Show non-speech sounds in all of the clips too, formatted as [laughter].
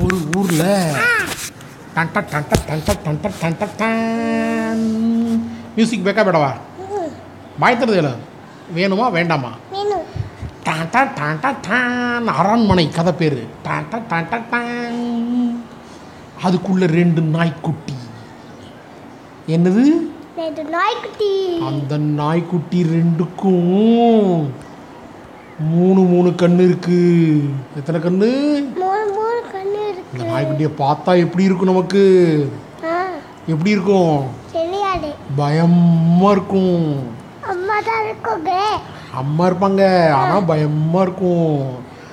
ஒரு ஊரில் டண்ட டண்ட டண்ட டண்ட டண்ட ton music பேக்கா பேடவா பயத்துறது இல்லை வேணுமா வேண்டாமா டாண்டா டாண்டா டான் அரண்மனை கதை பேர் டாண்டா டாண்டா டான் அதுக்குள்ள ரெண்டு நாய்க்குட்டி என்னது நாய்க்குட்டி அந்த நாய்க்குட்டி ரெண்டுக்கும் மூணு மூணு கண்ணு இருக்கு எத்தனை கண்ணு இந்த நாய்க்குட்டியை பார்த்தா எப்படி இருக்கும் நமக்கு? எப்படி இருக்கும்? பயமா இருக்கும். அம்மா இருப்பாங்க ஆனால் பயமா இருக்கும்.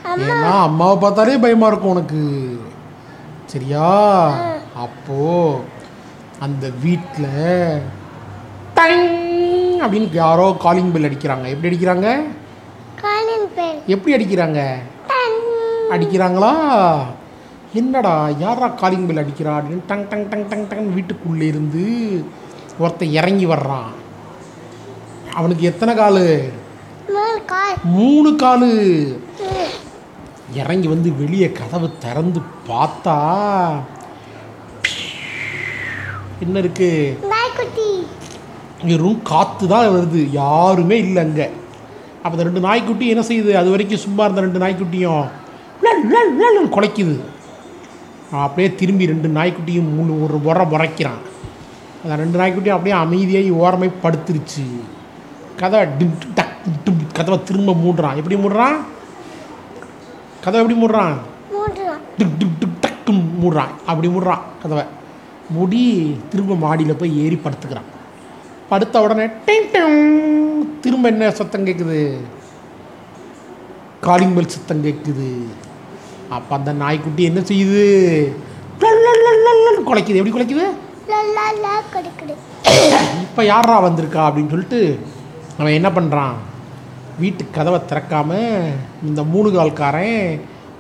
ஏன்னா அம்மாவை பார்த்தாலே பயமா இருக்கும் உனக்கு. சரியா? அப்போ அந்த வீட்டில் அப்படின்னு யாரோ காலிங் பெல் அடிக்கிறாங்க. எப்படி அடிக்கிறாங்க? எப்படி அடிக்கிறாங்க. அடிக்கிறாங்களா? என்னடா யாரா காலிங் பெல் அடிக்கிறா அப்படின்னு டங் டங் டங் டங் டங் வீட்டுக்குள்ளே இருந்து ஒருத்தன் இறங்கி வர்றான் அவனுக்கு எத்தனை காலு மூணு கால் மூணு காலு ம். இறங்கி வந்து வெளியே கதவு திறந்து பார்த்தா என்ன இருக்கு வெறும் காற்று தான் வருது யாருமே இல்லை அங்கே அப்போ அந்த ரெண்டு நாய்க்குட்டி என்ன செய்யுது அது வரைக்கும் சும்மா இருந்த ரெண்டு நாய்க்குட்டியும் குலைக்குது அப்படியே திரும்பி ரெண்டு நாய்க்குட்டியும் மூணு ஒரு முறை முறைக்கிறான் அந்த ரெண்டு நாய்க்குட்டியும் அப்படியே அமைதியாகி ஓரமாய் படுத்துருச்சு. கதவை டிம் டிம் டக் டிம் டிம் கதவை திரும்ப மூடுறான். எப்படி மூடுறான்? கதவை எப்படி மூடுறான். டிக் டிக் டிக் டக்கும் மூடுறான். அப்படி மூடுறான் கதவை. மூடி திரும்ப மாடியில் போய் ஏறி படுத்துக்கிறான். படுத்த உடனே டிங் டிங் திரும்ப என்ன சத்தம் கேட்குது காலிங் பெல் சத்தம் கேட்குது அப்போ அந்த நாய்க்குட்டி என்ன செய்யுது? குலைக்குது. எப்படி குலைக்குது? இப்போ யாரா வந்திருக்கா அப்படின்னு சொல்லிட்டு அவன் என்ன பண்ணுறான் வீட்டு கதவை திறக்காம இந்த மூணு கால்காரன்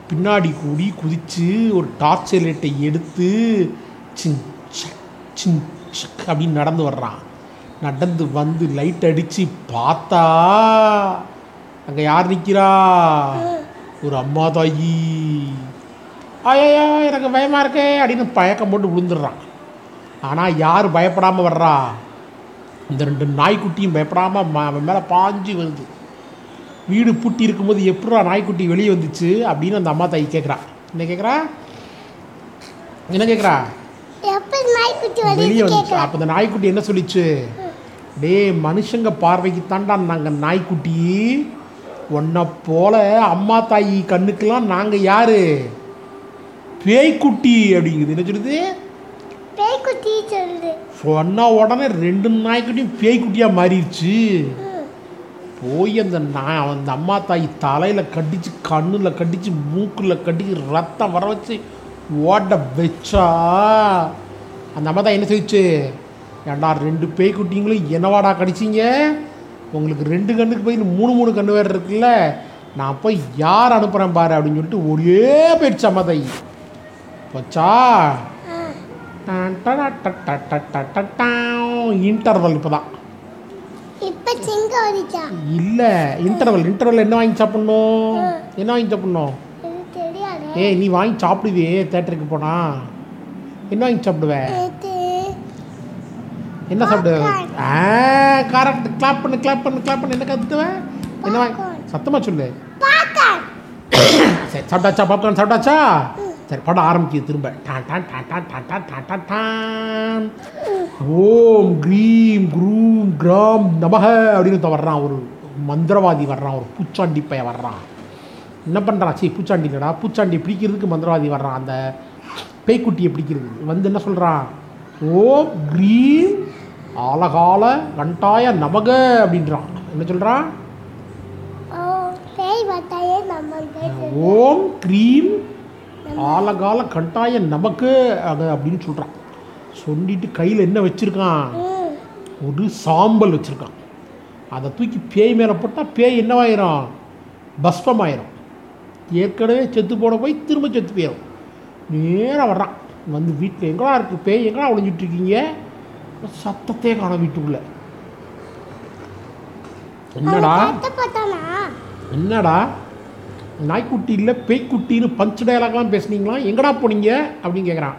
பின்னாடி கூடி குதித்து ஒரு டார்ச் லைட்டை எடுத்து சின் சின் அப்படின்னு நடந்து வர்றான். நடந்து வந்து லைட் அடித்து பார்த்தா அங்கே யார் நிற்கிறா ஒரு அம்மா தாயி. ஐயோ எனக்கு பயமாக இருக்கே அப்படின்னு பயக்கம் போட்டு விழுந்துடுறான். ஆனால் யார் பயப்படாமல் வர்றா? இந்த ரெண்டு நாய்க்குட்டியும் பயப்படாமல் அவன் மேலே பாஞ்சு வருது வீடு பூட்டி இருக்கும்போது எப்படா நாய்க்குட்டி வெளியே வந்துச்சு அப்படின்னு அந்த அம்மா தாய் கேட்குறா என்ன கேட்குறா என்ன கேட்குறா வெளியே வந்துச்சு. அப்போ இந்த நாய்க்குட்டி என்ன சொல்லிச்சு? டேய் மனுஷங்க பார்வைக்கு தாண்டா நாங்கள் நாய்க்குட்டி. உன்னை போல அம்மா தாயி கண்ணுக்கெல்லாம் நாங்கள் யாரு? பேய்க்குட்டி அப்படிங்குது. என்ன சொல்லுது? பேய்க்குட்டி சொல்லுது. சொன்ன உடனே ரெண்டு நாய்க்குட்டியும் பேய்க்குட்டியாக மாறிடுச்சு. போய் அந்த நாய் அந்த அம்மா தாய் தலையில் கடிச்சு கண்ணில் கடிச்சு மூக்கில் கடிச்சு ரத்தம் வர வச்சு ஓட வச்சா. அந்த அம்மா தாய் என்ன சொல்லிச்சு? ஏண்டா ரெண்டு பேய்க்குட்டிங்களும் என்னவாடா கடிச்சிங்க? உங்களுக்கு ரெண்டு கண்ணுக்கு போய் மூணு மூணு கண்ணு வேறு இருக்குல்ல? நான் போய் யார் அனுப்புகிறேன் பாரு அப்படின்னு சொல்லிட்டு ஒரே போயிடுச்சு அம்மா தாய் போச்சா இன்டர்வல் இப்போ தான் இப்போ சிங்கம் வந்துச்சா? இல்லை இன்டர்வல் இன்டர்வல் என்ன வாங்கி சாப்பிட்ணும்? என்ன வாங்கி சாப்பிட்ணும்? ஏய் நீ வாங்கி சாப்பிடுவே தேட்டருக்கு போனா. என்ன வாங்கி சாப்பிடுவ? என்ன சாப்பிடுவ. ஆ கரெக்ட் கிளாப் பண்ணு கிளாப் பண்ணு கிளாப் பண்ணு. என்ன கத்துவ? என்ன வாங்கி Popcorn. சத்தமா சொல்லு. [coughs] சரி சாப்பிட்டாச்சா பாப்கார்ன் சாப்பிட்டாச்சா? சரி படம் ஆரம்பிக்குது திரும்ப. டான் டான் டான் டான் டான் டான் டான் டான் டான். ஓம் க்ரீம் குரூம் கிராம் நமக அப்படின்னு வர்றான். ஒரு மந்திரவாதி வர்றான் ஒரு பூச்சாண்டி பையன் வர்றான். என்ன பண்ணுறான் சரி பூச்சாண்டி இல்லைடா. பூச்சாண்டி பிடிக்கிறதுக்கு மந்திரவாதி வர்றான். அந்த பேய்க்குட்டியை பிடிக்கிறது. வந்து என்ன சொல்கிறான் ஓம் க்ரீம் ஆலகால கண்டாய நமக அப்படின்றான். என்ன சொல்கிறான் ஓம் க்ரீம் ஆலகால கண்டாய நமக்கு அது அப்படின்னு சொல்கிறான் சொல்லிட்டு கையில் என்ன வச்சுருக்கான்? ஒரு சாம்பல் வச்சுருக்கான். அதை தூக்கி பேய் மேலே போட்டால் பேய் என்னவாயிரும்? பஸ்பமாயிரும் ஏற்கனவே செத்து போன போய் திரும்ப செத்து போயிடும் நேராக வர்றான். வந்து வீட்டில் எங்கடா இருக்குது பேய் எங்கடா ஒளிஞ்சிட்டு இருக்கீங்க? சத்தத்தையே காணோம் வீட்டுக்குள்ளே. என்னடா? என்னடா? நாய்க்குட்டி இல்லை பேய்க்குட்டின்னு பஞ்சு டயலாக்லாம் பேசுனீங்களா? எங்கடா போனீங்க? அப்படின்னு கேட்குறான்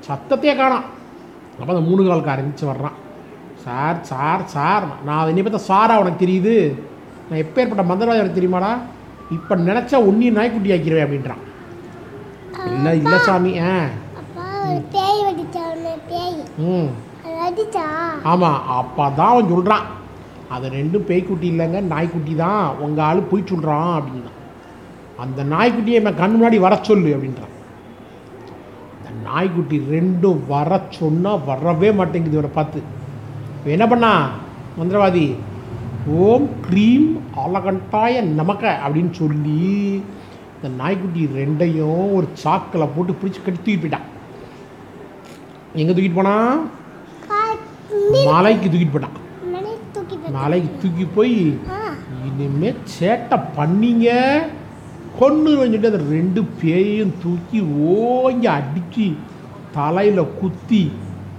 சத்தத்தையே காணாம். அப்போ அந்த மூணு கால் கார் இருந்துச்சு வர்றான். Sir sir sir. நான் என்னை பார்த்தா சாரா உனக்கு தெரியுது? நான் எப்பேற்பட்ட மந்திரவாதி எனக்கு தெரியுமாடா? இப்போ நினச்சா ஒன்றையும் நாய்க்குட்டி ஆக்கிடுவேன் அப்படின்றான். இல்லை இல்லை சாமி ஆ. ம். அது ஆமாம் அப்போ தான் அவன் சொல்கிறான் அது ரெண்டும் பேய்க்குட்டி இல்லைங்க நாய்க்குட்டி தான். உங்கள் ஆள் போய் சொல்கிறான் அப்படின்னா. அந்த நாய்க்குட்டியை என் கண் முன்னாடி வர சொல்லு அப்படின்றான். அந்த நாய்க்குட்டி ரெண்டும் வர சொன்னால் வரவே மாட்டேங்குது இவரை பார்த்து. என்ன பண்ணா? மந்திரவாதி ஓம் க்ரீம் அலகண்டாய நமக்க அப்படின்னு சொல்லி இந்த நாய்க்குட்டி ரெண்டையும் ஒரு சாக்கில் போட்டு பிடிச்சி கட்டி தூக்கிட்டு போயிட்டான். எங்கே தூக்கிட்டு போனால் மலைக்கு தூக்கிட்டு போயிட்டான். மலைக்கு தூக்கி போய் ஆ. இனிமே சேட்டை பண்ணீங்க. கொண்டு வந்துட்டு அந்த ரெண்டு பேயையும் தூக்கி ஓங்கி அடிச்சு தலையில் குத்தி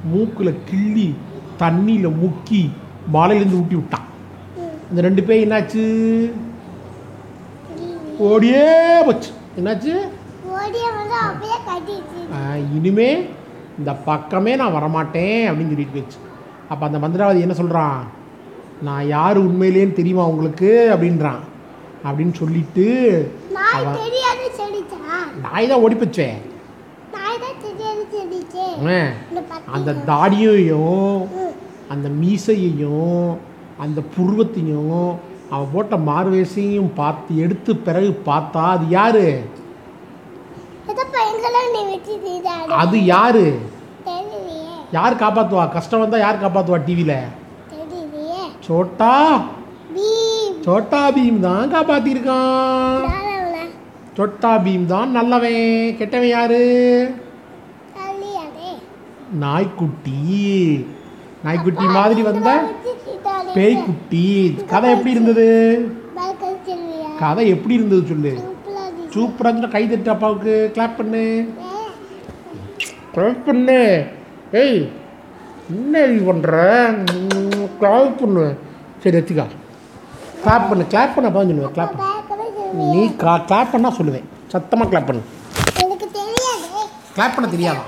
மூக்கில் கிள்ளி தண்ணியில் முக்கி மலையிலேருந்து ஊட்டி விட்டான். இந்த ரெண்டு பேய் என்னாச்சு? ஓடியே போச்சு. என்னாச்சு? இனிமே இந்த பக்கமே நான் வரமாட்டேன் அப்படின்னு சொல்லிட்டு போச்சு. அப்போ அந்த மந்திரவாதி என்ன சொல்கிறான் நான் யார் உண்மையிலேன்னு தெரியுமா உங்களுக்கு? அப்படின்றான். அப்படின்னு சொல்லிட்டு அவன் நாய் தான் ஓடி போச்சேன் நாய் தான் தெரியாது செடிச்சே. ஆ, இந்த பத்தி அந்த தாடியையும். அந்த மீசையையும் அந்த புருவத்தையும் அவன் போட்ட மார்வேசையும் பார்த்து எடுத்து பிறகு பார்த்தா அது யாரு? அது யாரு? யார் காப்பாற்றுவா கஷ்டம் வந்தால் யார் காப்பாற்றுவா டிவியில் சோட்டா. சோட்டா பீம் தான் காப்பாத்திருக்கான். தாராள சோட்டா பீம் தான் நல்லவன். கெட்டவன் யாரு? நாய்க்குட்டி. நாய்க்குட்டி மாதிரி வந்த பேய்க்குட்டி. கதை எப்படி இருந்தது? கதை எப்படி இருந்தது சொல்லு. சூப்பராக கை தட்டு அப்பாவுக்கு. கிளாப் பண்ணு. கிளாப் பண்ணு. ஏய் என்ன இது பண்ணுற கிளாப் பண்ணு. சரி வச்சுக்கா கிளாப் பண்ணு கிளாப் பண்ண அப்போ சொல்லுவேன் கிளாப். நீ கிளாப் பண்ணால் சொல்லுவேன். சத்தமாக கிளாப் பண்ணு. கிளாப் பண்ண தெரியாதா?